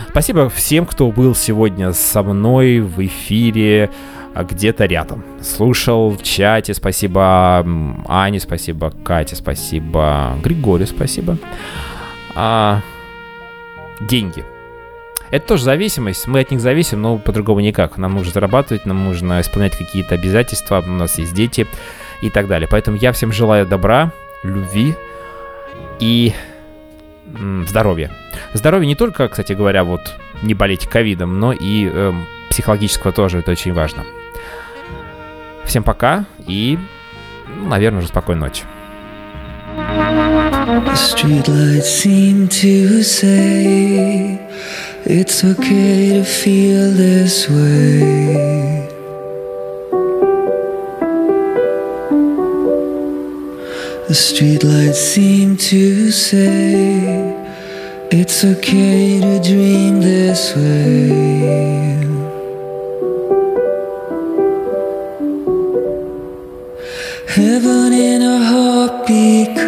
Спасибо всем, кто был сегодня со мной в эфире а, где-то рядом. Слушал в чате, спасибо Ане, спасибо Кате, спасибо Григорию, спасибо. А, деньги. Это тоже зависимость, мы от них зависим, но по-другому никак. Нам нужно зарабатывать, нам нужно исполнять какие-то обязательства, у нас есть дети и так далее. Поэтому я всем желаю добра, любви и здоровья. Здоровье не только, кстати говоря, вот не болеть ковидом, но и э, психологического тоже, это очень важно. Всем пока и, ну, наверное, уже спокойной ночи. The streetlights seem to say it's okay to feel this way. The streetlights seem to say it's okay to dream this way. Heaven in a heartbeat.